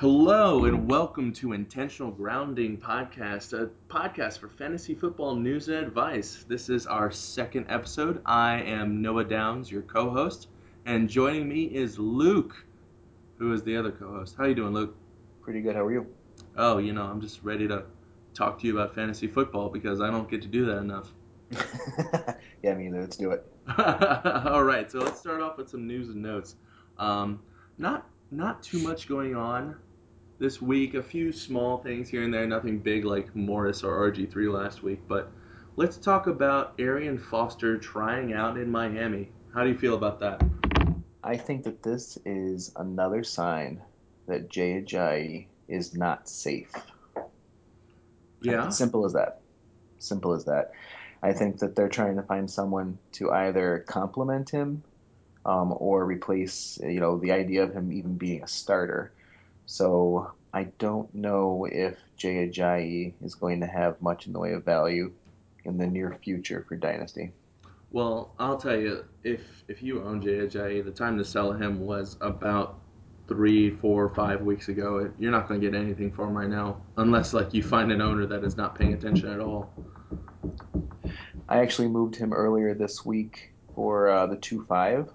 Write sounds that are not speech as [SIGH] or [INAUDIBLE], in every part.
Hello and welcome to Intentional Grounding Podcast, a podcast for fantasy football news and advice. This is our second episode. I am Noah Downs, your co-host, and joining me is Luke, who is the other co-host. How are you doing, Luke? Pretty good. How are you? Oh, you know, I'm just ready to talk to you about fantasy football because I don't get to do that enough. [LAUGHS] yeah, me either. Let's do it. [LAUGHS] All right, so let's start off with some news and notes. Um, not not too much going on this week. A few small things here and there, nothing big like Morris or RG3 last week. But let's talk about Arian Foster trying out in Miami. How do you feel about that? I think that this is another sign that Jay Ajayi is not safe. Yeah. Simple as that. Simple as that. I think that they're trying to find someone to either complement him um, or replace, you know, the idea of him even being a starter. So I don't know if Jay Ajayi is going to have much in the way of value in the near future for Dynasty. Well, I'll tell you, if if you own Jay Ajayi, the time to sell him was about three, four, five weeks ago. You're not going to get anything for him right now, unless like you find an owner that is not paying attention at all. I actually moved him earlier this week for uh, the two five,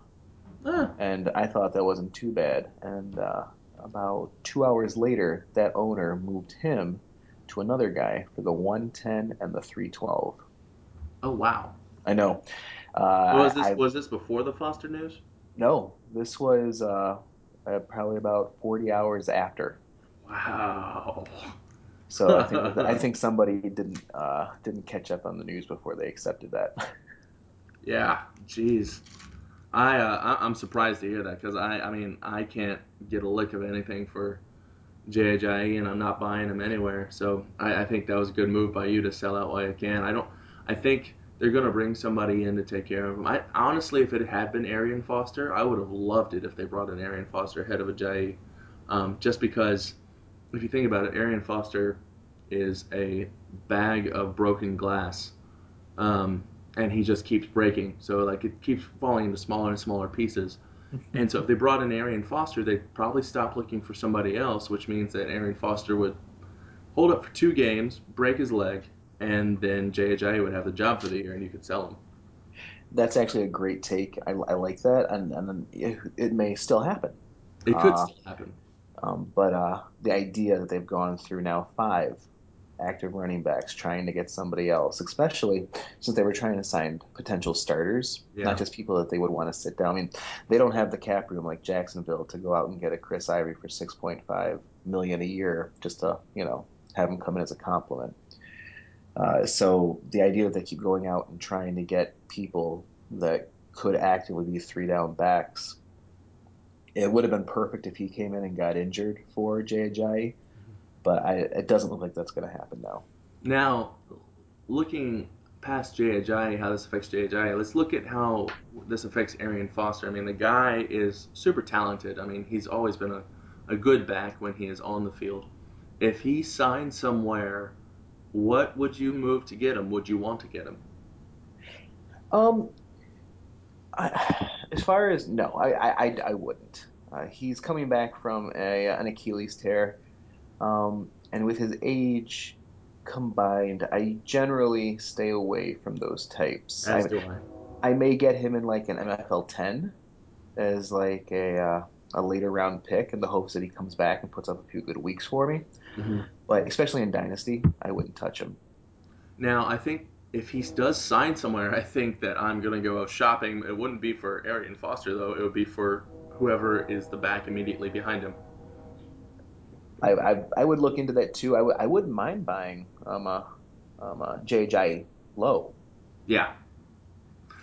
ah. and I thought that wasn't too bad. And uh, about two hours later, that owner moved him to another guy for the 110 and the 312. Oh wow! I know. Uh, was this I, was this before the Foster news? No, this was uh, uh, probably about 40 hours after. Wow. So I think [LAUGHS] I think somebody didn't uh, didn't catch up on the news before they accepted that. yeah, jeez. I uh, I'm surprised to hear that because I I mean I can't get a lick of anything for JJ and I'm not buying him anywhere. So I, I think that was a good move by you to sell out while you can. I don't. I think they're gonna bring somebody in to take care of him. I honestly, if it had been Arian Foster, I would have loved it if they brought in Arian Foster ahead of Ajayi, um, just because if you think about it, Arian Foster is a bag of broken glass. Um, and he just keeps breaking. So like it keeps falling into smaller and smaller pieces. [LAUGHS] and so if they brought in Arian Foster, they'd probably stop looking for somebody else, which means that Arian Foster would hold up for two games, break his leg, and then Jay Ajayi would have the job for the year, and you could sell him. That's actually a great take. I, I like that, and, and it, it, may still happen. It could uh, still happen. Um, but uh, the idea that they've gone through now five active running backs trying to get somebody else, especially since they were trying to sign potential starters, yeah. not just people that they would want to sit down. I mean, they don't have the cap room like Jacksonville to go out and get a Chris Ivory for 6.5 million a year just to, you know, have him come in as a complement. Uh, so the idea that they keep going out and trying to get people that could actively be three down backs, it would have been perfect if he came in and got injured for Jay Ajayi but I, it doesn't look like that's going to happen now. Now, looking past Jay Ajayi, how this affects Jay Ajayi, let's look at how this affects Arian Foster. I mean, the guy is super talented. I mean, he's always been a, a good back when he is on the field. If he signed somewhere, what would you move to get him? Would you want to get him? Um, I, as far as no, I I, I wouldn't. Uh, he's coming back from a, an Achilles tear. Um, and with his age combined, I generally stay away from those types. As I, do I. I may get him in like an MFL 10 as like a uh, a later round pick in the hopes that he comes back and puts up a few good weeks for me. Mm-hmm. But especially in Dynasty, I wouldn't touch him. Now, I think if he does sign somewhere, I think that I'm going to go shopping. It wouldn't be for Arian Foster, though. It would be for whoever is the back immediately behind him. I, I, I would look into that too. I w- I wouldn't mind buying um, a, um, a JJ low. Yeah.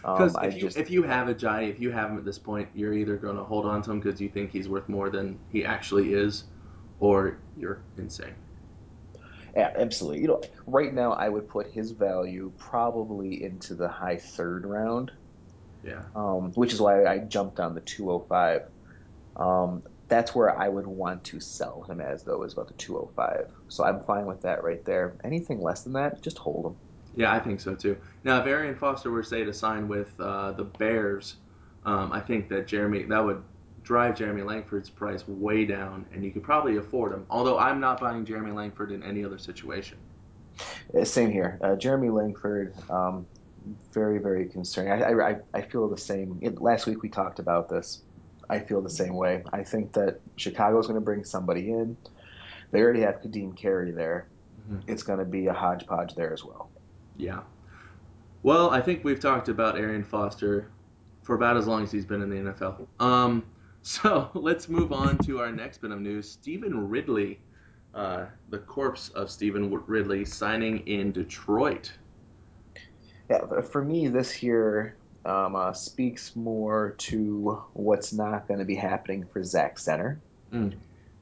Because um, if, you, just, if you have Ajayi, if you have him at this point, you're either going to hold on to him because you think he's worth more than he actually is, or you're insane. Yeah, absolutely. You know, right now I would put his value probably into the high third round. Yeah. Um, which is why I jumped on the 205. Um, that's where I would want to sell him as though is about the 205. So I'm fine with that right there. Anything less than that, just hold him. Yeah, I think so too. Now, if Arian Foster were say to sign with uh, the Bears, um, I think that Jeremy that would drive Jeremy Langford's price way down, and you could probably afford him. Although I'm not buying Jeremy Langford in any other situation. Uh, Same here. Uh, Jeremy Langford, um, very, very concerning. I, I, I feel the same. It, last week we talked about this. I feel the same way. I think that Chicago's going to bring somebody in. They already have Ka'Deem Carey there. hmm It's going to be a hodgepodge there as well. Yeah. Well, I think we've talked about Arian Foster for about as long as he's been in the NFL. Um, [LAUGHS] so let's move on to our next bit of news. Stevan Ridley, uh, the corpse of Stevan Ridley, signing in Detroit. Yeah, for me, this here um, uh, speaks more to what's not going to be happening for Zach Zenner Mm,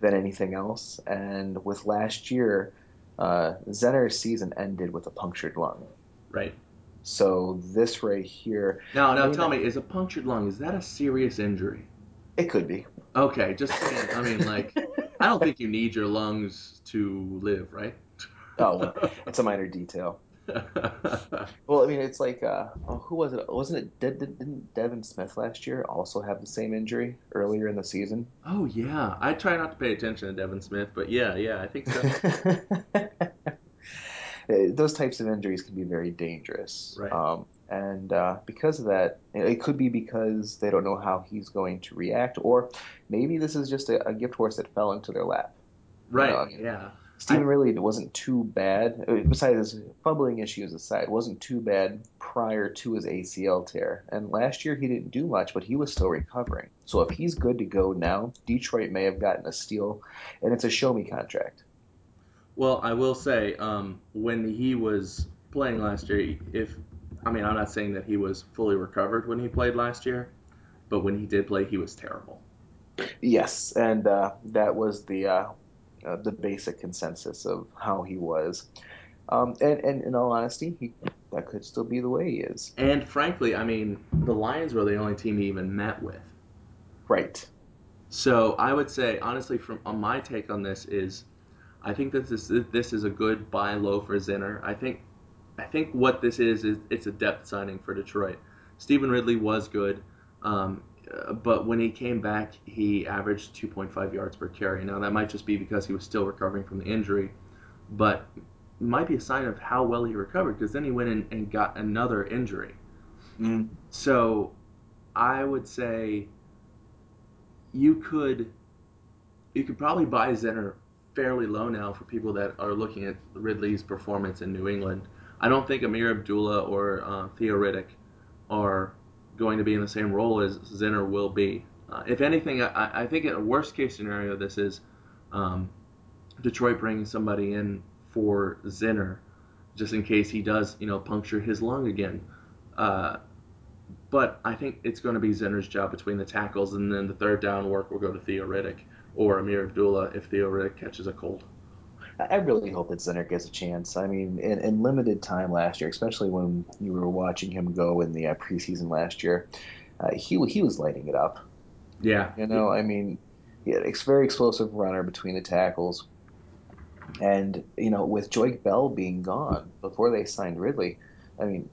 than anything else. And with last year, uh, Zenner's season ended with a punctured lung. right. So this right here, Now, I now mean, tell me, is a punctured lung is that a serious injury? it could be. Okay, just saying. I mean, like, I don't think you need your lungs to live, right? [LAUGHS] Oh, it's a minor detail. [LAUGHS] Well, I mean, it's like, uh, oh, who was it? Wasn't it? Did, did, didn't Devin Smith last year also have the same injury earlier in the season? oh yeah, I try not to pay attention to Devin Smith, but yeah, yeah, I think so. [LAUGHS] Those types of injuries can be very dangerous. Right. Um, and uh, because of that, it could be because they don't know how he's going to react, or maybe this is just a, a gift horse that fell into their lap. You know, Right. I mean, Yeah. Stevan I really wasn't too bad, uh, besides his fumbling issues aside, wasn't too bad prior to his ACL tear. And last year he didn't do much, but he was still recovering. So if he's good to go now, Detroit may have gotten a steal, and it's a show me contract. well, I will say, um, when he was playing last year, if I mean, I'm not saying that he was fully recovered when he played last year, but when he did play, he was terrible. Yes, and uh, that was the uh, uh, the basic consensus of how he was. Um, and, and in all honesty, he, that could still be the way he is. And frankly, I mean, the Lions were the only team he even met with. Right. So I would say, honestly, from on my take on this is, I think that this this is a good buy low for Zenner. I think I think what this is is it's a depth signing for Detroit. Stephen Ridley was good, um, uh, but when he came back, he averaged 2.5 yards per carry. Now that might just be because he was still recovering from the injury, but might be a sign of how well he recovered because then he went in and got another injury. Mm. So I would say you could you could probably buy Zenner fairly low now for people that are looking at Ridley's performance in New England. I don't think Ameer Abdullah or uh, Theo Riddick are going to be in the same role as Zenner will be. Uh, if anything, I, I think in a worst case scenario, this is um, Detroit bringing somebody in for Zenner, just in case he does, you know, puncture his lung again. Uh, but I think it's going to be Zenner's job between the tackles, and then the third down work will go to Theo Riddick or Ameer Abdullah if Theo Riddick catches a cold. I really hope that Zenner gets a chance. I mean, in, in limited time last year, especially when you were watching him go in the uh, preseason last year, uh, he he was lighting it up. Yeah, You know, I mean, yeah, it's very explosive runner between the tackles, and you know, with Joique Bell being gone before they signed Ridley, I mean,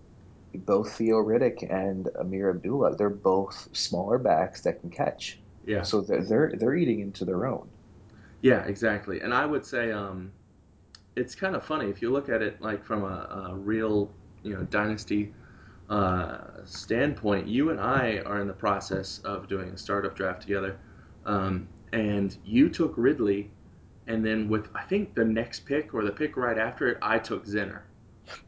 both Theo Riddick and Ameer Abdullah, they're both smaller backs that can catch. yeah, So they're they're, they're eating into their own. Yeah, exactly. And I would say um, it's kind of funny if you look at it like from a, a real, you know, dynasty uh, standpoint. You and I are in the process of doing a startup draft together, um, and you took Ridley, and then with I think the next pick or the pick right after it, I took Zenner.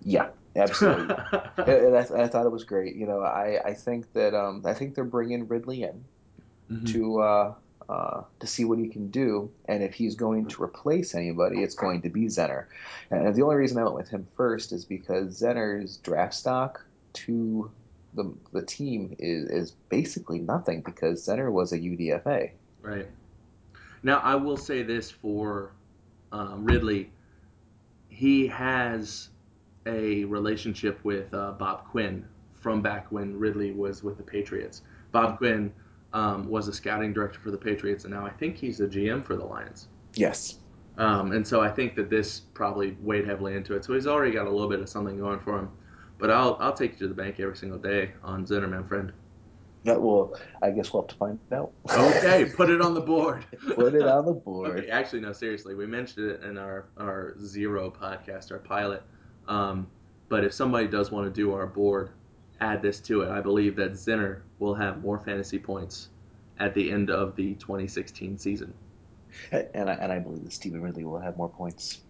Yeah, absolutely. [LAUGHS] And I, I thought it was great. You know, I, I think that um, I think they're bringing Ridley in Mhm. to uh, uh, to see what he can do, and if he's going to replace anybody, it's going to be Zenner. And the only reason I went with him first is because Zenner's draft stock to the the team is is basically nothing because Zenner was a UDFA. Right. Now, I will say this for um, Ridley. He has a relationship with uh, Bob Quinn from back when Ridley was with the Patriots. Bob Quinn um, was a scouting director for the Patriots, and now I think he's a GM for the Lions. Yes. Um, and so I think that this probably weighed heavily into it. So he's already got a little bit of something going for him. But I'll I'll take you to the bank every single day on Zenner, my friend. Yeah, well, I guess we'll have to find out. Okay, [LAUGHS] put it on the board. put it on the board. Okay, actually, no, seriously, we mentioned it in our our zero podcast, our pilot. Um, but if somebody does want to do our board, add this to it. I believe that Zenner will have more fantasy points at the end of the 2016 season. And I, and I believe that Stevan Ridley will have more points.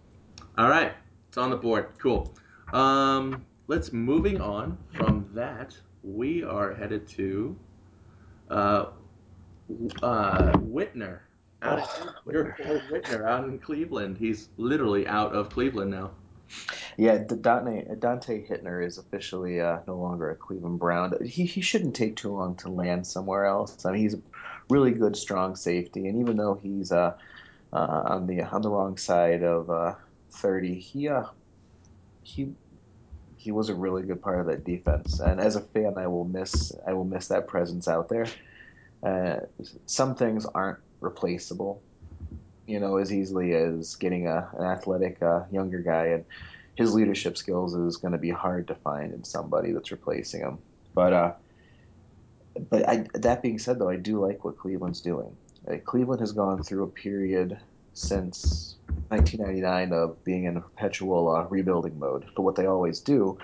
All right, it's on the board. Cool. Um, let's moving on from that. We are headed to uh, uh, Whitner. Out Oh, boy Whitner out in Cleveland. He's literally out of Cleveland now. Yeah, Donte, Donte Hittner is officially uh, no longer a Cleveland Brown. He, he shouldn't take too long to land somewhere else. I mean, he's a really good, strong safety, and even though he's uh, uh, on the on the wrong side of uh, 30, he uh, he he was a really good part of that defense. And as a fan, I will miss I will miss that presence out there. Uh, some things aren't replaceable, you know, as easily as getting a, an athletic uh, younger guy, and his leadership skills is going to be hard to find in somebody that's replacing him. But uh, but I, that being said, though, I do like what Cleveland's doing. Like, Cleveland has gone through a period since 1999 of being in a perpetual uh, rebuilding mode. But what they always do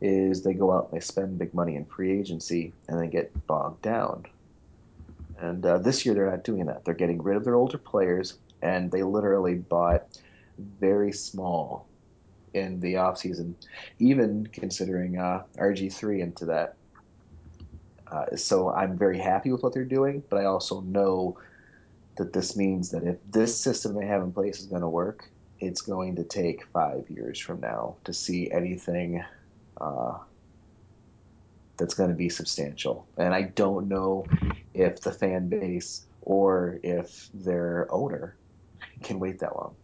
is they go out and they spend big money in free agency and they get bogged down. And uh, this year they're not doing that. They're getting rid of their older players and they literally bought very small in the offseason, even considering uh, RG3 into that. Uh, so I'm very happy with what they're doing, but I also know that this means that if this system they have in place is going to work, it's going to take five years from now to see anything uh, that's going to be substantial. And I don't know if the fan base or if their owner can wait that long.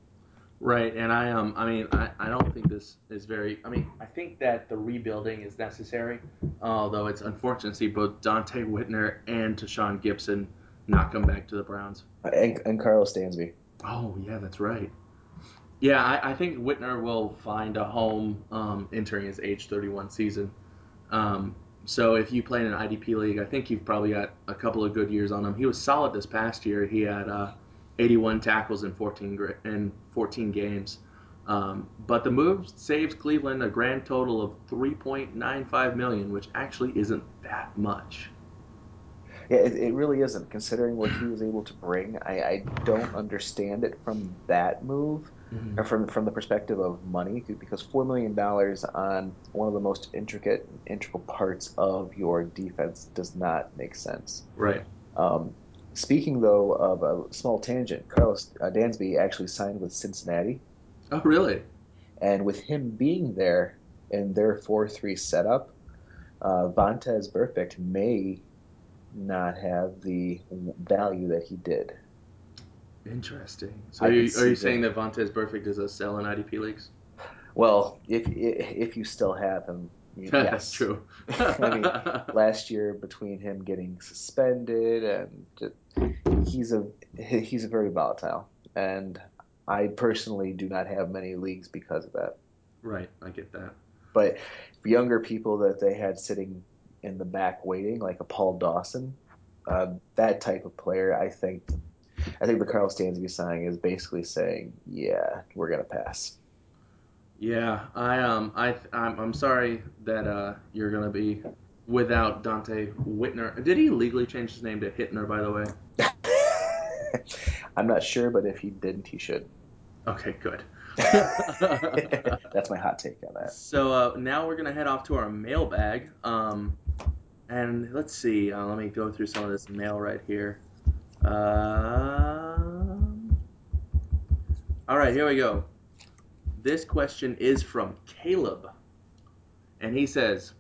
Right, and I um, I mean, I, I don't think this is very. I mean, I think that the rebuilding is necessary, although it's unfortunate to see both Donte Whitner and Tashaun Gipson not come back to the Browns. And, and Karlos Dansby. Oh yeah, that's right. Yeah, I, I think Whitner will find a home um, entering his age 31 season. Um, so if you play in an IDP league, I think you've probably got a couple of good years on him. He was solid this past year. He had uh, 81 tackles in 14 in 14 games. Um, but the move saves Cleveland a grand total of 3.95 million, which actually isn't that much. Yeah, it, it really isn't. Considering what he was able to bring, I, I don't understand it from that move, Mhm. or from from the perspective of money, because four million dollars on one of the most intricate, integral parts of your defense does not make sense. Right. Um, speaking though of a small tangent, Karlos uh, Dansby actually signed with Cincinnati, Oh, really? and with him being there in their four-three setup, uh, Vontaze Burfict may not have the value that he did. Interesting. So I are you, are you see saying that Vontaze Burfict is a sell in IDP leagues? Well, if if you still have him, yes, That's true. I mean, [LAUGHS] last year between him getting suspended and just, he's a he's a very volatile, and I personally do not have many leagues because of that. right, I get that. But younger people that they had sitting in the back waiting, like a Paul Dawson, uh, that type of player, I think, I think the Karlos Dansby signing is basically saying, yeah, we're gonna pass. Yeah, I um I I'm, I'm sorry that uh you're gonna be without Donte Whitner. Did he legally change his name to Hittner by the way? [LAUGHS] I'm not sure, but if he didn't, he should. Okay, good. [LAUGHS] That's my hot take on that. so uh, now we're gonna head off to our mailbag. Um, and let's see. Uh, let me go through some of this mail right here. Um, all right, here we go. This question is from Caleb, and he says,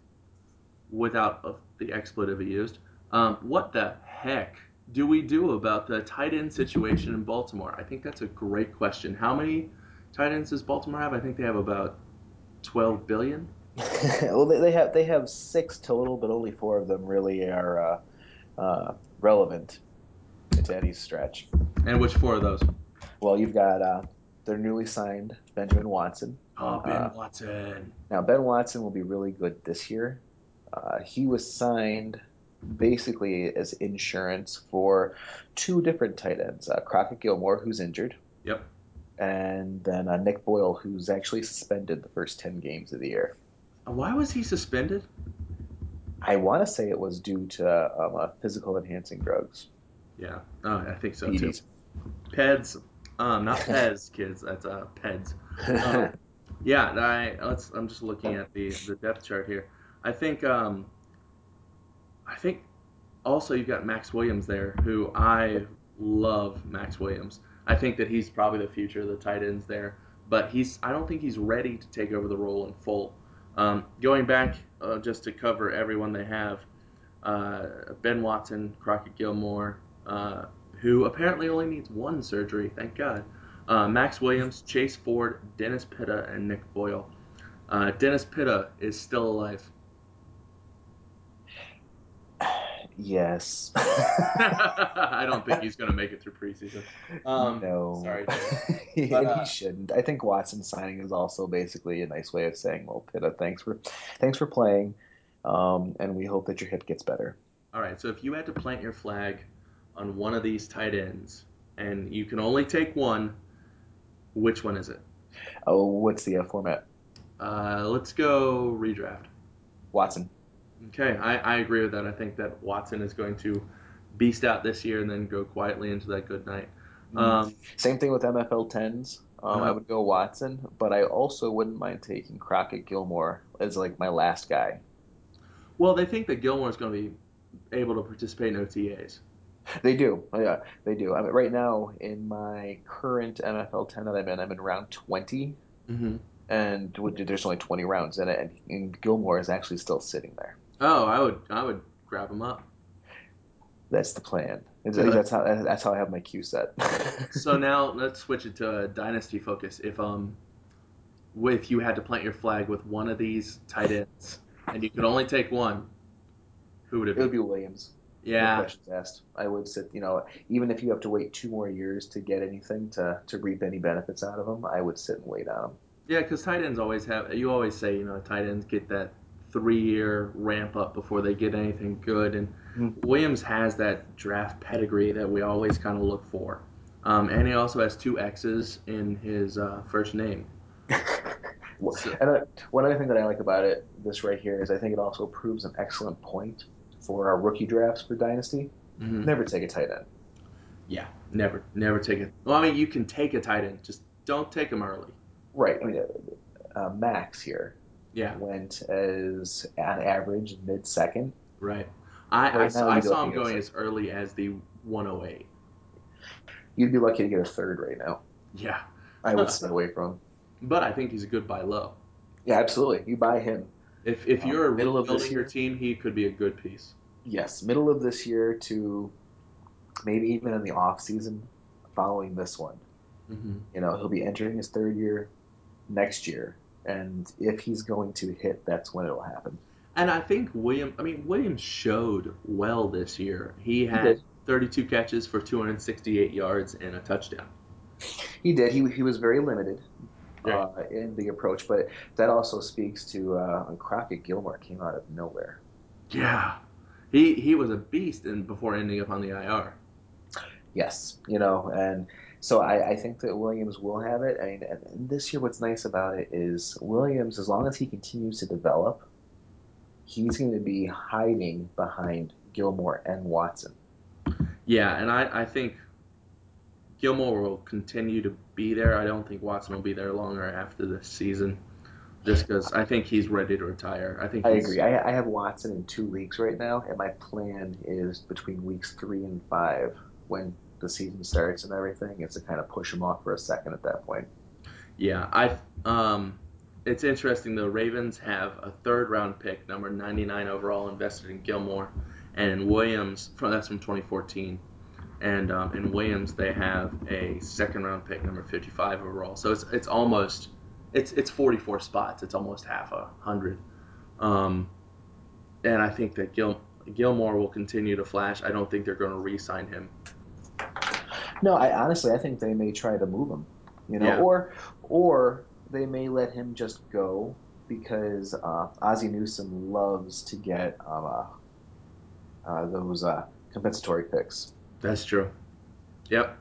without the expletive he used, um, "What the heck do we do about the tight end situation in Baltimore?" I think that's a great question. How many tight ends does Baltimore have? I think they have about 12 billion. [LAUGHS] well, they, they have they have six total, but only four of them really are uh, uh, relevant to any stretch. And which four of those? Well, you've got uh, their newly signed Benjamin Watson. Oh, Ben Uh, Watson. Now, Ben Watson will be really good this year. Uh, he was signed basically as insurance for two different tight ends: uh, Crockett Gillmore, who's injured, Yep. and then uh, Nick Boyle, who's actually suspended the first ten games of the year. Why was he suspended? I want to say it was due to um, uh, physical enhancing drugs. Yeah. Oh, I think so PEDs. too. Peds. Um, not [LAUGHS] Pez, kids. That's uh, Peds. Um, [LAUGHS] yeah, I let's. I'm just looking at the the depth chart here. I think um, I think also you've got Maxx Williams there, who I love. Maxx Williams. I think that he's probably the future of the tight ends there, but he's. I don't think he's ready to take over the role in full. Um, going back uh, just to cover everyone they have, uh, Ben Watson, Crockett Gillmore, uh, who apparently only needs one surgery, thank God. Uh, Maxx Williams, Chase Ford, Dennis Pitta, and Nick Boyle. Uh, Dennis Pitta is still alive. yes. [LAUGHS] I don't think he's going to make it through preseason. Um, no. Sorry. and [LAUGHS] But, uh, he shouldn't. I think Watson signing is also basically a nice way of saying, "Well, Pitta, thanks for, thanks for playing, um, and we hope that your hip gets better." All right, so if you had to plant your flag on one of these tight ends, and you can only take one, which one is it? Oh, what's the uh, format? Uh, let's go redraft. Watson. Okay, I, I agree with that. I think that Watson is going to beast out this year and then go quietly into that good night. Um, Same thing with MFL tens. Um, I Uh-huh. would go Watson, but I also wouldn't mind taking Crockett Gillmore as like my last guy. well, they think that Gillmore is going to be able to participate in OTAs. They do, yeah, they do. I mean, right now in my current MFL ten that I'm in, I'm in round twenty, Mm-hmm. and there's only twenty rounds in it, and, Gillmore is actually still sitting there. Oh, I would I would grab him up. That's the plan. Good. That's how that's how I have my queue set. [LAUGHS] So now let's switch it to a dynasty focus. If um, if you had to plant your flag with one of these tight ends and you could only take one, who would it it be? would be Williams. No yeah, questions asked. I would sit. You know, even if you have to wait two more years to get anything to to reap any benefits out of them, I would sit and wait on them. yeah, because tight ends always have. You always say you know tight ends get that three-year ramp up before they get anything good, and Mhm. Williams has that draft pedigree that we always kind of look for. Um, and he also has two X's in his uh, first name. [LAUGHS] So- and uh, one other thing that I like about it, this right here, is I think it also proves an excellent point for our rookie drafts for Dynasty. Mhm. Never take a tight end. Yeah, never, never take it. Well, I mean, you can take a tight end, just don't take him early. Right. I mean, uh, uh, Maxx here Yeah, went as on average mid second. right. I, I, Right saw, I saw him going as early as the 108. You'd be lucky to get a third right now. Yeah, I would [LAUGHS] stay away from. him. but I think he's a good buy low. Yeah, absolutely. You buy him. If if Um, you're a middle of this building your year? team, he could be a good piece. Yes, middle of this year to maybe even in the off season following this one. hmm You know, he'll be entering his third year next year, and if he's going to hit, that's when it'll happen. And I think William, I mean, Williams showed well this year. He had did. 32 catches for 268 yards and a touchdown. He did. He he was very limited. Uh, in the approach, but that also speaks to uh, Crockett Gillmore came out of nowhere. Yeah, he he was a beast, and before ending up on the IR. Yes, you know, and so I, I think that Williams will have it. I mean, and, and this year, what's nice about it is Williams, as long as he continues to develop, he's going to be hiding behind Gillmore and Watson. Yeah, and I, I think Gillmore will continue to be there. I don't think Watson will be there longer after this season, just because I think he's ready to retire. I think I agree. I, I have Watson in two leagues right now, and my plan is between weeks three and five, when the season starts and everything, is to kind of push him off for a second at that point. Yeah, I um, it's interesting. The Ravens have a third round pick, number 99 overall, invested in Gillmore, and Williams. From that's from 2014, and um, in Williams they have a second round pick, number 55 overall. So it's it's almost it's it's 44 spots. It's almost half a hundred. Um, and I think that Gil Gillmore will continue to flash. I don't think they're going to re-sign him. No, I honestly I think they may try to move him, you know, Yeah. or or they may let him just go because uh, Ozzie Newsome loves to get um, uh, uh, those uh, compensatory picks. That's true. Yep.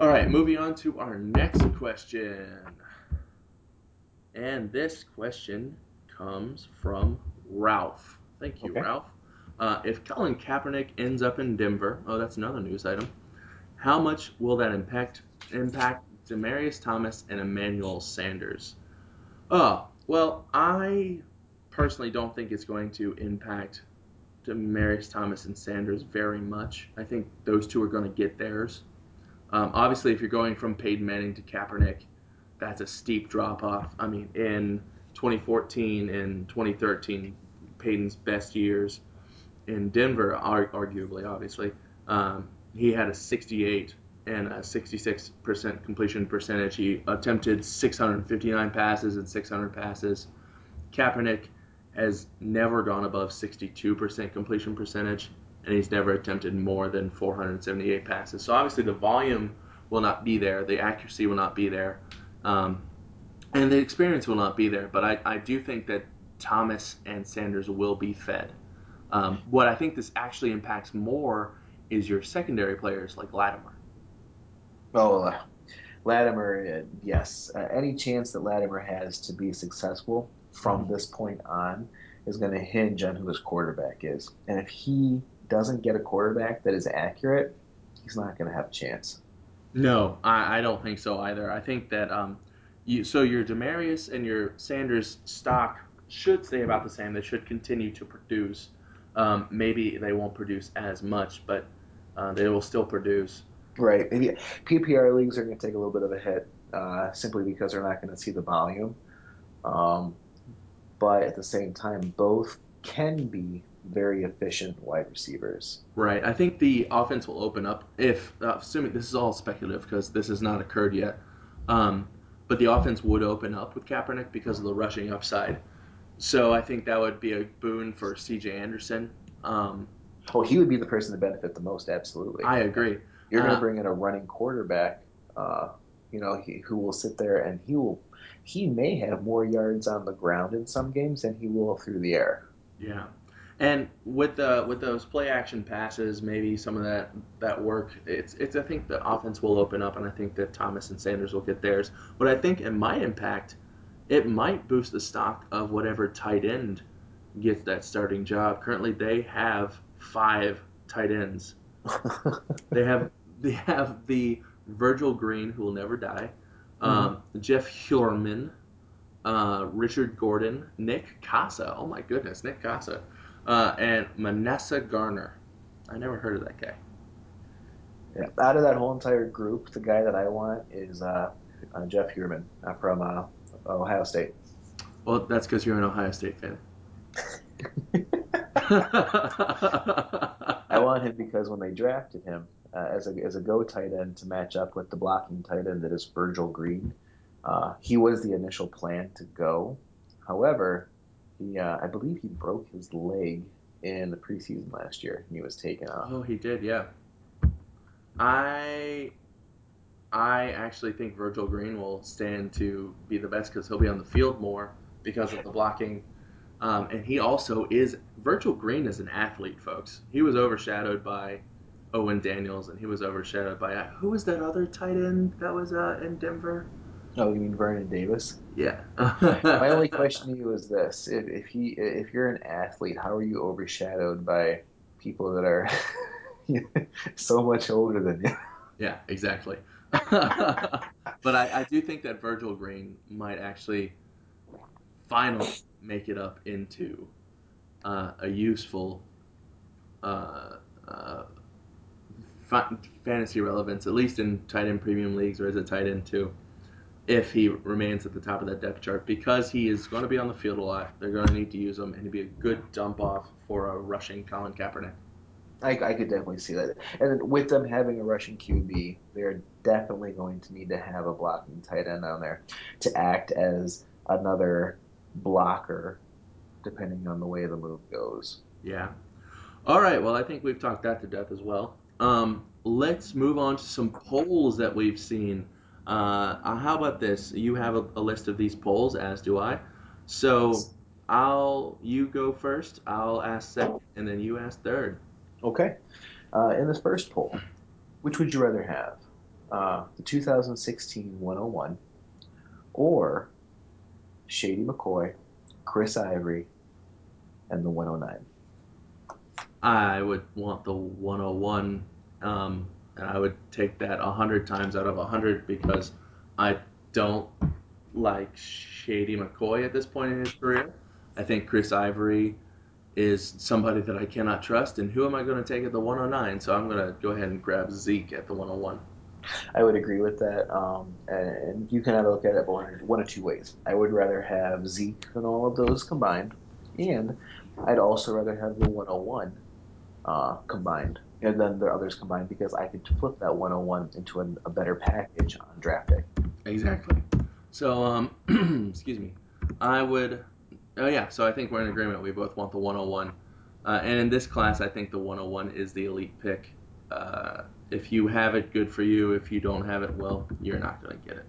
All right, moving on to our next question. And this question comes from Ralph. Thank you, Okay. Ralph. Uh, if Colin Kaepernick ends up in Denver, oh, that's another news item. How much will that impact impact Demaryius Thomas and Emmanuel Sanders? Oh, well, I personally don't think it's going to impact Demaryius Thomas and Sanders very much. I think those two are going to get theirs. Um, obviously, if you're going from Peyton Manning to Kaepernick, that's a steep drop off. I mean, in 2014 and 2013, Peyton's best years in Denver, arguably, obviously, um, he had a 68 and a 66% completion percentage. He attempted 659 passes and 600 passes. Kaepernick has never gone above 62% completion percentage, and he's never attempted more than 478 passes. So obviously the volume will not be there, the accuracy will not be there, um, and the experience will not be there. But I, I do think that Thomas and Sanders will be fed. Um, what I think this actually impacts more is your secondary players like Latimer. Oh, uh, Latimer, uh, yes. Uh, any chance that Latimer has to be successful from mm-hmm. this point on is going to hinge on who his quarterback is. And if he doesn't get a quarterback that is accurate, he's not going to have a chance. No, I, I don't think so either. I think that um, you so your Demaryius and your Sanders stock should stay about the same. They should continue to produce. Um, maybe they won't produce as much, but uh, they will still produce. Right. Maybe PPR leagues are going to take a little bit of a hit uh, simply because they're not going to see the volume. Um, but at the same time, both can be very efficient wide receivers. Right. I think the offense will open up if, uh, assuming this is all speculative because this has not occurred yet, um, but the offense would open up with Kaepernick because of the rushing upside. So I think that would be a boon for C.J. Anderson. Um, oh, he would be the person to benefit the most. Absolutely. I agree. You're going to uh, bring in a running quarterback, uh, you know, he, who will sit there and he will he may have more yards on the ground in some games than he will through the air. Yeah. And with the with those play action passes, maybe some of that that work, it's it's I think the offense will open up, and I think that Thomas and Sanders will get theirs. But I think it might impact, it might boost the stock of whatever tight end gets that starting job. Currently, they have five tight ends. [LAUGHS] they have they have the Virgil Green, who will never die, um, mm-hmm. Jeff Heuerman, uh, Richard Gordon, Nick Kasa. Oh my goodness, Nick Kasa, uh, and Manasseh Garner. I never heard of that guy. Yeah, out of that whole entire group, the guy that I want is uh, uh, Jeff Heuerman uh, from uh, Ohio State. Well, that's because you're an Ohio State fan. [LAUGHS] [LAUGHS] I want him because when they drafted him, uh, as a as a go tight end to match up with the blocking tight end that is Virgil Green. Uh, he was the initial plan to go. However, he uh, I believe he broke his leg in the preseason last year and he was taken off. Oh, he did, yeah. I I actually think Virgil Green will stand to be the best because he'll be on the field more because of the blocking. Um, and he also is Virgil Green is an athlete, folks. He was overshadowed by Owen Daniels, and he was overshadowed by uh, who was that other tight end that was uh, in Denver? Oh, you mean Vernon Davis? Yeah. [LAUGHS] My only [LAUGHS] question to you is this: if if he if you're an athlete, how are you overshadowed by people that are [LAUGHS] so much older than you? Yeah, exactly. but I, I do think that Virgil Green might actually finally make it up into uh, a useful uh, uh, fantasy relevance, at least in tight end premium leagues or as a tight end too, if he remains at the top of that depth chart because he is going to be on the field a lot. They're going to need to use him and to be a good dump off for a rushing Colin Kaepernick. I, I could definitely see that. And with them having a rushing QB, they're definitely going to need to have a blocking tight end on there to act as another blocker, depending on the way the move goes. Yeah. All right. Well, I think we've talked that to death as well. Um, let's move on to some polls that we've seen. Uh, uh how about this? You have a, a, list of these polls, as do I. So I'll you go first. I'll ask second, and then you ask third. Okay. Uh, in this first poll, which would you rather have? Uh, the 2016 101 or Shady McCoy, Chris Ivory, and the 109? I would want the 101, um, and I would take that a 100 times out of a 100 because I don't like Shady McCoy at this point in his career. I think Chris Ivory is somebody that I cannot trust, and who am I going to take at the 109? So I'm going to go ahead and grab Zeke at the 101. I would agree with that. Um, and you can have a look at it one, one of two ways. I would rather have Zeke than all of those combined, and I'd also rather have the 101 uh, combined and then the others combined because I could flip that 101 into a, a better package on draft day. Exactly. So, um, [CLEARS THROAT] excuse me. I would. Oh yeah. So I think we're in agreement. We both want the 101. Uh, and in this class, I think the 101 is the elite pick. Uh, if you have it, good for you. If you don't have it, well, you're not going to get it.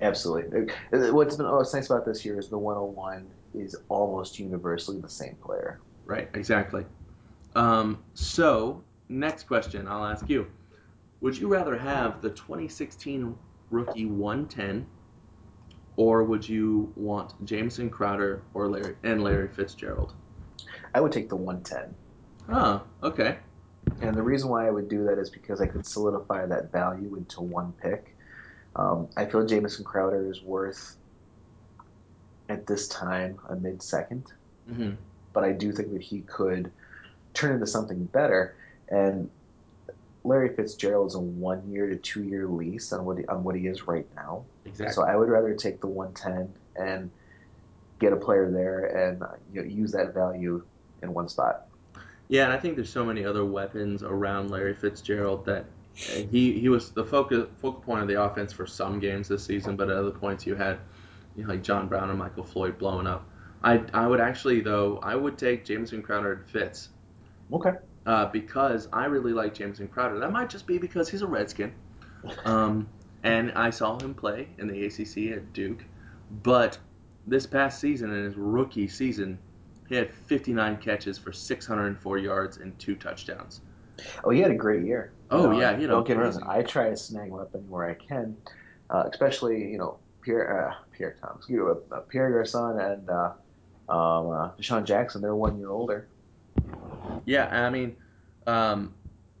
Absolutely. What's been what's nice about this year is the 101 is almost universally the same player. Right. Exactly. Um, so next question, I'll ask you: Would you rather have the 2016 rookie 110 or would you want Jamison Crowder or Larry and Larry Fitzgerald? I would take the 110. Oh, okay. And the reason why I would do that is because I could solidify that value into one pick. Um, I feel Jamison Crowder is worth at this time a mid 2nd mm-hmm. but I do think that he could turn into something better. And Larry Fitzgerald's a one year to two year lease on what he, on what he is right now. Exactly. So I would rather take the 110 and get a player there and you know, use that value in one spot. Yeah, and I think there's so many other weapons around Larry Fitzgerald that he he was the focus focal point of the offense for some games this season, but at other points you had you know, like John Brown and Michael Floyd blowing up. I I would actually though I would take Jamison Crowder and Fitz. Okay. Uh, because I really like Jamison Crowder. That might just be because he's a Redskin. Um, and I saw him play in the ACC at Duke. But this past season, in his rookie season, he had 59 catches for 604 yards and two touchdowns. Oh, he had a great year. Oh know, yeah, you know. Don't get. I try to snag him up anywhere I can, uh, especially you know Pierre uh, Pierre Thomas, excuse me, uh, Pierre Garcon and uh, um, uh, DeSean Jackson. They're one year older. Yeah, I mean, um,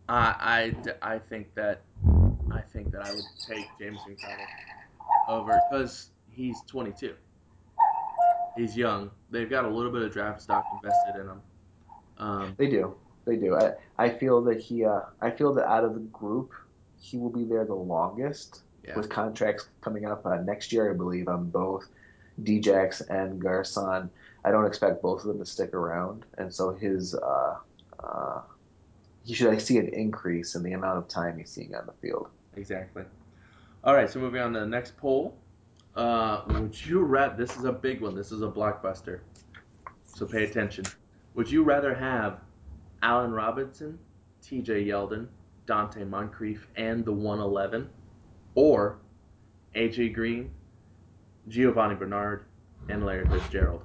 I, I I think that I think that I would take Jamison Crowder over because he's 22. He's young. They've got a little bit of draft stock invested in him. Um, they do. They do. I, I feel that he. Uh, I feel that out of the group, he will be there the longest. Yeah. With contracts coming up uh, next year, I believe on both Djax and Garcon. I don't expect both of them to stick around, and so his uh, uh, he should see an increase in the amount of time he's seeing on the field. Exactly. All right, so moving on to the next poll. Uh, would you rather? This is a big one. This is a blockbuster. So pay attention. Would you rather have Allen Robinson, T.J. Yeldon, Donte Moncrief, and the 111, or A.J. Green, Giovani Bernard, and Larry Fitzgerald?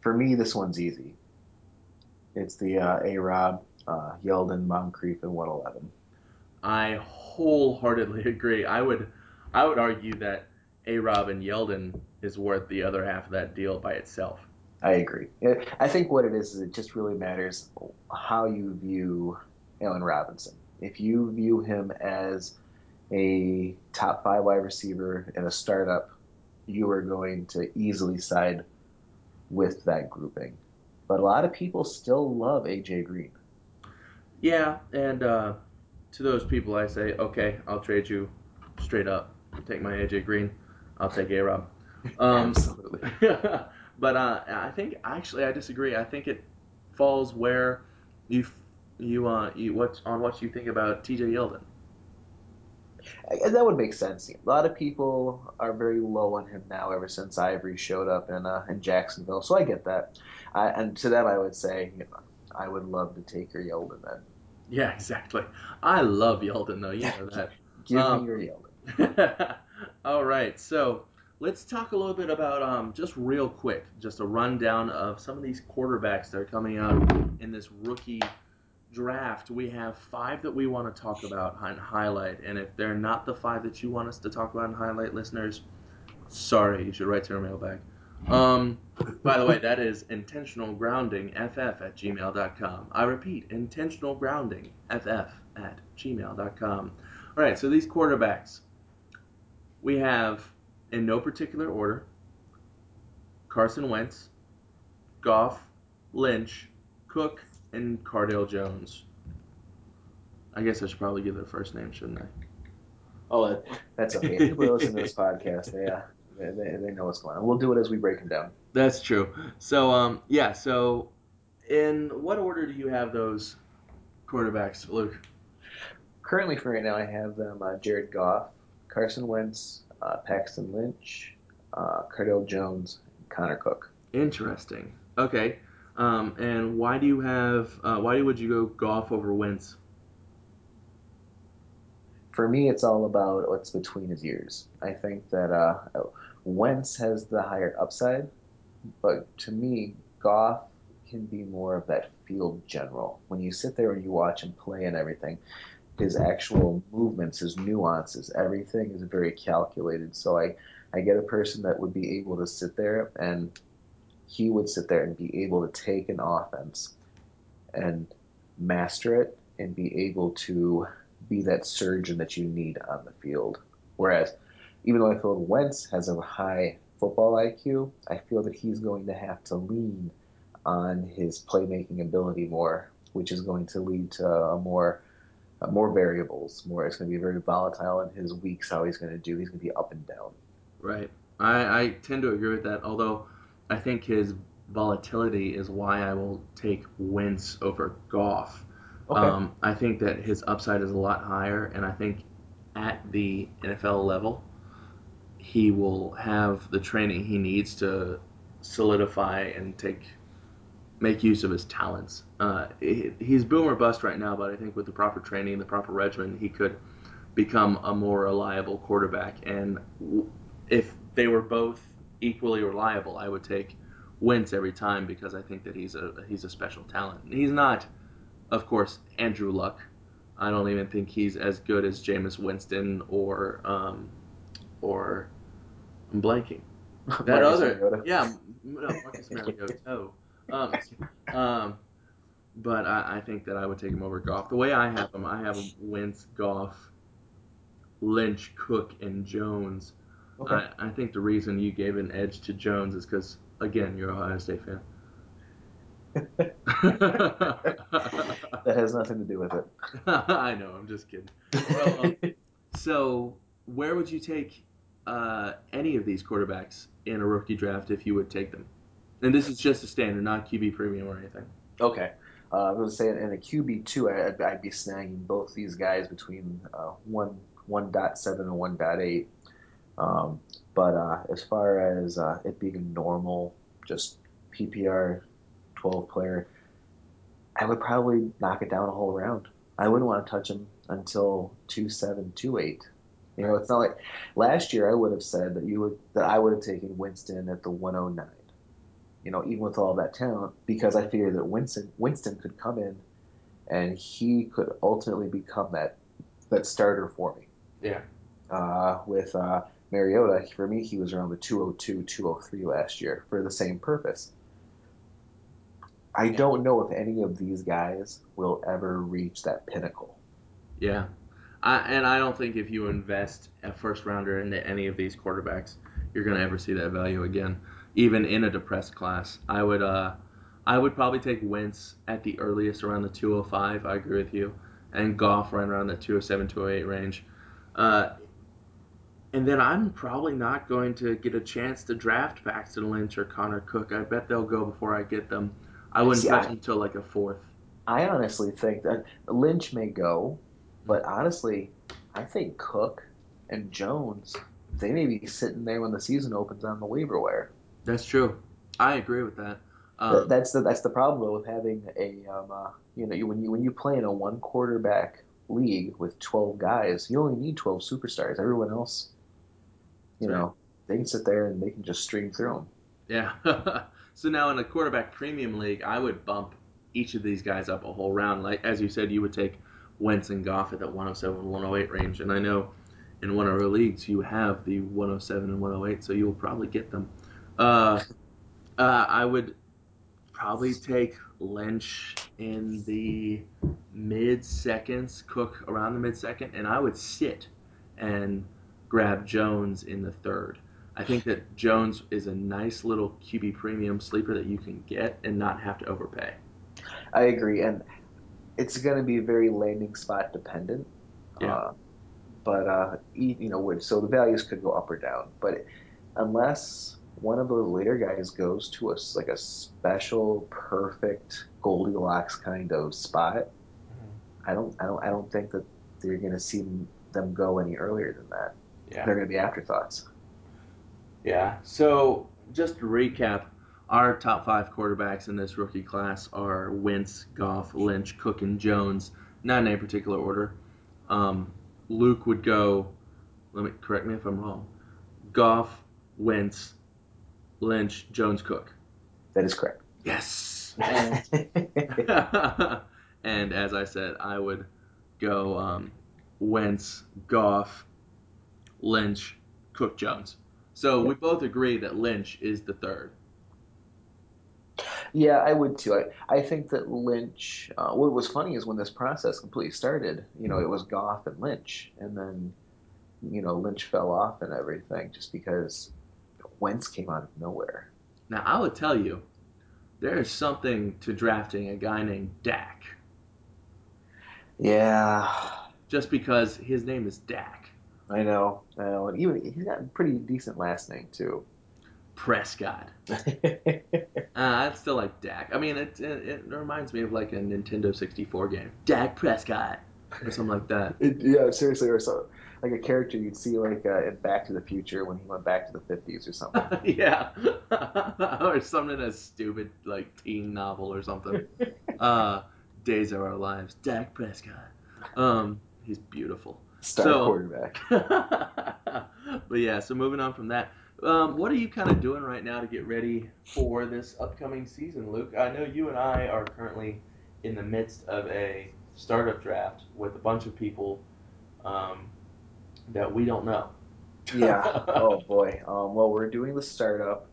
For me, this one's easy. It's the uh, A. Rob, uh, Yeldon, Moncrief, and 111. I wholeheartedly [LAUGHS] agree. I would, I would argue that A. Rob and Yeldon is worth the other half of that deal by itself. I agree. I think what it is is it just really matters how you view Allen Robinson. If you view him as a top five wide receiver in a startup, you are going to easily side with that grouping. But a lot of people still love AJ Green. Yeah, and uh, to those people, I say, okay, I'll trade you straight up. Take my AJ Green. I'll take A Rob. [LAUGHS] Um, Absolutely. [LAUGHS] but uh, I think actually I disagree. I think it falls where you you uh you what on what you think about T.J. Yeldon. That would make sense. A lot of people are very low on him now ever since Ivory showed up in uh, in Jacksonville, so I get that. I, and to them, I would say, you know, I would love to take your Yeldon then. Yeah, exactly. I love Yeldon though. You know that. [LAUGHS] Give um, me your Yeldon. [LAUGHS] all right, so let's talk a little bit about um, just real quick, just a rundown of some of these quarterbacks that are coming out in this rookie draft. We have five that we want to talk about and highlight, and if they're not the five that you want us to talk about and highlight, listeners, sorry, you should write to our mailbag. Um, by the way, that is intentional grounding ff at gmail.com. I repeat, intentional grounding ff at gmail.com. All right, so these quarterbacks we have, in no particular order, Carson Wentz, Goff, Lynch, Cook, and Cardale Jones. I guess I should probably give their first name, shouldn't I? Oh, that's okay. People who listen to this podcast, they, uh, they, they, they know what's going on. We'll do it as we break them down. That's true. So, um, yeah. So, in what order do you have those quarterbacks, Luke? Currently, for right now, I have them uh, Jared Goff, Carson Wentz, uh, Paxton Lynch, uh, Cardale Jones, Connor Cook. Interesting. Okay. Um, and why do you have? Uh, why would you go Goff over Wentz? For me, it's all about what's between his ears. I think that uh, Wentz has the higher upside, but to me, Goff can be more of that field general. When you sit there and you watch him play and everything, his actual movements, his nuances, everything is very calculated. So I, I get a person that would be able to sit there and he would sit there and be able to take an offense and master it and be able to be that surgeon that you need on the field. Whereas, even though I feel Wentz has a high football IQ, I feel that he's going to have to lean on his playmaking ability more, which is going to lead to a more uh, more variables. More, it's going to be very volatile in his weeks. How he's going to do? He's going to be up and down. Right. I, I tend to agree with that. Although I think his volatility is why I will take Wentz over Goff. Okay. Um, I think that his upside is a lot higher, and I think at the NFL level, he will have the training he needs to solidify and take make use of his talents. Uh, he, he's boom or bust right now, but I think with the proper training, and the proper regimen, he could become a more reliable quarterback. And if they were both equally reliable, I would take Wentz every time because I think that he's a he's a special talent. He's not, of course, Andrew Luck. I don't even think he's as good as Jameis Winston or um, or I'm blanking. [LAUGHS] That other Mariota. yeah, [LAUGHS] no, Marcus Mariota. Um, um, but I, I, think that I would take him over Goff. The way I have him, I have him Wentz, Goff, Lynch, Cook, and Jones. Okay. I, I think the reason you gave an edge to Jones is because, again, you're a Ohio State fan. [LAUGHS] that has nothing to do with it. [LAUGHS] I know. I'm just kidding. So, um, [LAUGHS] so where would you take uh, any of these quarterbacks in a rookie draft if you would take them? And this is just a standard, not QB premium or anything. Okay. Uh, I was say in a QB two, I'd, I'd, be snagging both these guys between uh, one one dot seven and one dot eight. Um, but uh, as far as uh, it being a normal, just PPR twelve player, I would probably knock it down a whole round. I wouldn't want to touch him until two seven two eight. You know, it's not like last year I would have said that you would that I would have taken Winston at the one oh nine you know, even with all that talent, because I figured that Winston Winston could come in and he could ultimately become that that starter for me. Yeah. Uh, with uh, Mariota, for me, he was around the 202, 203 last year for the same purpose. I yeah. don't know if any of these guys will ever reach that pinnacle. Yeah. I, and I don't think if you invest a first rounder into any of these quarterbacks, you're going to ever see that value again even in a depressed class. I would uh, I would probably take Wentz at the earliest around the 205. I agree with you, and Goff right around the 207 208 range. Uh, and then I'm probably not going to get a chance to draft Paxton Lynch or Connor Cook. I bet they'll go before I get them. I wouldn't See, touch I, them until like a fourth. I honestly think that Lynch may go, but honestly, I think Cook and Jones they may be sitting there when the season opens on the waiver wire. That's true. I agree with that. Um, that's the that's the problem with having a um, uh, you know you, when you when you play in a one quarterback league with twelve guys, you only need twelve superstars. Everyone else, you know, they can sit there and they can just stream through them. Yeah. [LAUGHS] so now in a quarterback premium league, I would bump each of these guys up a whole round. Like as you said, you would take Wentz and Goff at that 107 108 range, and I know in one of our leagues you have the 107 and 108, so you'll probably get them. Uh, uh, I would probably take Lynch in the mid seconds, Cook around the mid second, and I would sit and grab Jones in the third. I think that Jones is a nice little QB premium sleeper that you can get and not have to overpay. I agree, and it's going to be very landing spot dependent. Yeah. Uh, but uh, you know, so the values could go up or down. But unless one of the later guys goes to a like a special, perfect Goldilocks kind of spot, mm-hmm. I don't, I don't, I don't think that you're going to see them go any earlier than that. Yeah. They're going to be afterthoughts. Yeah. So just to recap, our top five quarterbacks in this rookie class are Wentz, Goff, Lynch, Cook, and Jones. Not in any particular order. Um, Luke would go. Let me correct me if I'm wrong. Goff, Wentz, Lynch, Jones, Cook. That is correct. Yes. [LAUGHS] [LAUGHS] and as I said, I would go um, Wentz, Goff, Lynch, Cook, Jones. So we both agree that Lynch is the third. Yeah, I would too. I, I think that Lynch. Uh, what was funny is when this process completely started, you know, it was Goff and Lynch, and then, you know, Lynch fell off and everything just because Wentz came out of nowhere. Now I would tell you, there is something to drafting a guy named Dak. Yeah. Just because his name is Dak. I know, I know, and even he's got a pretty decent last name too. Prescott. [LAUGHS] uh, I still like Dak. I mean, it, it, it reminds me of like a Nintendo 64 game, Dak Prescott, or something like that. [LAUGHS] It, yeah, seriously, or so like a character you'd see like uh, in Back to the Future when he went back to the 50s or something. [LAUGHS] yeah, or something as stupid like teen novel or something. uh, Days of Our Lives, Dak Prescott. Um, he's beautiful. Star so, quarterback. [LAUGHS] but yeah, so moving on from that, um, what are you kind of doing right now to get ready for this upcoming season, Luke? I know you and I are currently in the midst of a startup draft with a bunch of people um, that we don't know. yeah. [LAUGHS] Oh boy. Um, well, we're doing the startup.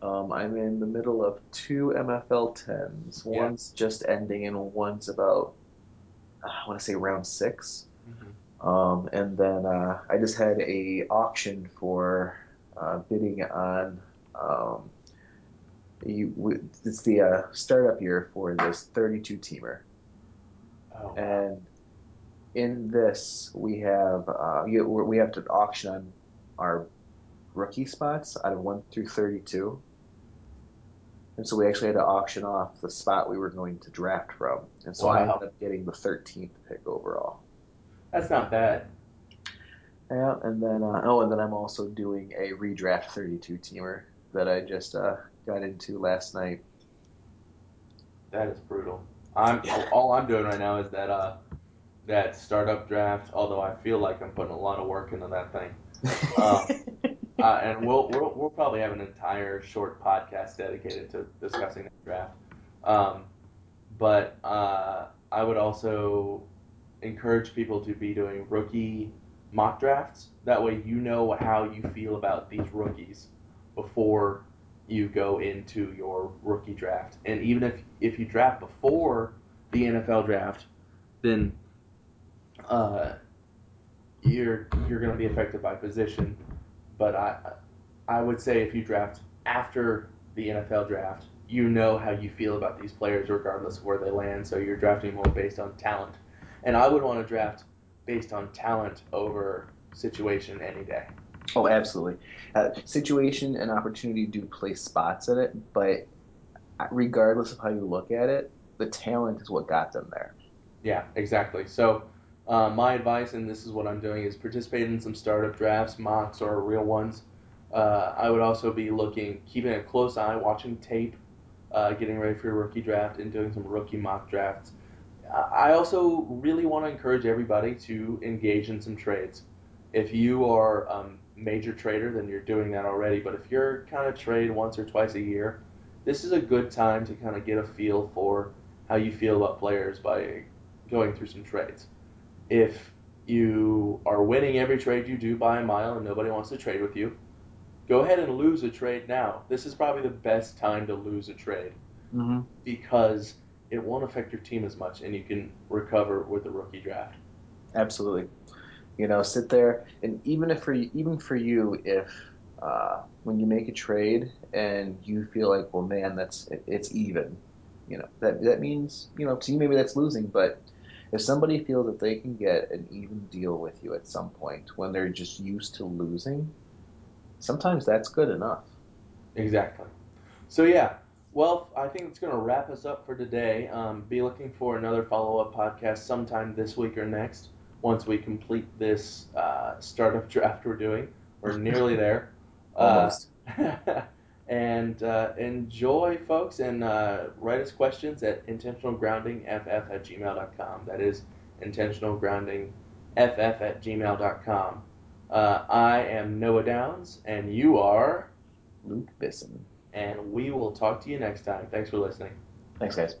Um, I'm in the middle of two MFL tens. One's yeah. just ending, and one's about I want to say round 6 mm-hmm. Um, and then uh, I just had a auction for uh, bidding on. Um, you, it's the uh, startup year for this 32 teamer. Oh. And in this, we have uh, we have to auction on our rookie spots out of 1 through 32. And so we actually had to auction off the spot we were going to draft from. And so wow. I ended up getting the 13th pick overall. That's not bad. Yeah, and then uh, oh, and then I'm also doing a redraft 32 teamer that I just uh, got into last night. That is brutal. I'm [LAUGHS] all I'm doing right now is that uh that startup draft. Although I feel like I'm putting a lot of work into that thing. Um, [LAUGHS] uh, and we'll, we'll we'll probably have an entire short podcast dedicated to discussing that draft. Um, but uh, I would also encourage people to be doing rookie mock drafts. That way, you know how you feel about these rookies before you go into your rookie draft. And even if if you draft before the NFL draft, then uh, you're you're going to be affected by position. But I I would say if you draft after the NFL draft, you know how you feel about these players regardless of where they land. So you're drafting more based on talent. And I would want to draft based on talent over situation any day. Oh, absolutely. Uh, situation and opportunity do play spots in it, but regardless of how you look at it, the talent is what got them there. Yeah, exactly. So, uh, my advice, and this is what I'm doing, is participate in some startup drafts, mocks, or real ones. Uh, I would also be looking, keeping a close eye, watching tape, uh, getting ready for your rookie draft, and doing some rookie mock drafts. I also really want to encourage everybody to engage in some trades. If you are a major trader, then you're doing that already. But if you're kind of trade once or twice a year, this is a good time to kind of get a feel for how you feel about players by going through some trades. If you are winning every trade you do by a mile and nobody wants to trade with you, go ahead and lose a trade now. This is probably the best time to lose a trade mm-hmm. because it won't affect your team as much and you can recover with the rookie draft. Absolutely. You know, sit there and even if for even for you, if uh, when you make a trade and you feel like, well, man, that's it's even. You know that that means you know to you maybe that's losing, but if somebody feels that they can get an even deal with you at some point when they're just used to losing, sometimes that's good enough. Exactly. So yeah, well, I think it's going to wrap us up for today. Um, be looking for another follow up podcast sometime this week or next. Once we complete this uh, startup [LAUGHS] draft we're doing, we're nearly there. [LAUGHS] Almost. Uh, [LAUGHS] and uh, enjoy, folks, and uh, write us questions at intentionalgroundingff at gmail.com. That is intentionalgroundingff at gmail.com. Uh, I am Noah Downs, and you are Luke Bisson. And we will talk to you next time. Thanks for listening. Thanks, guys.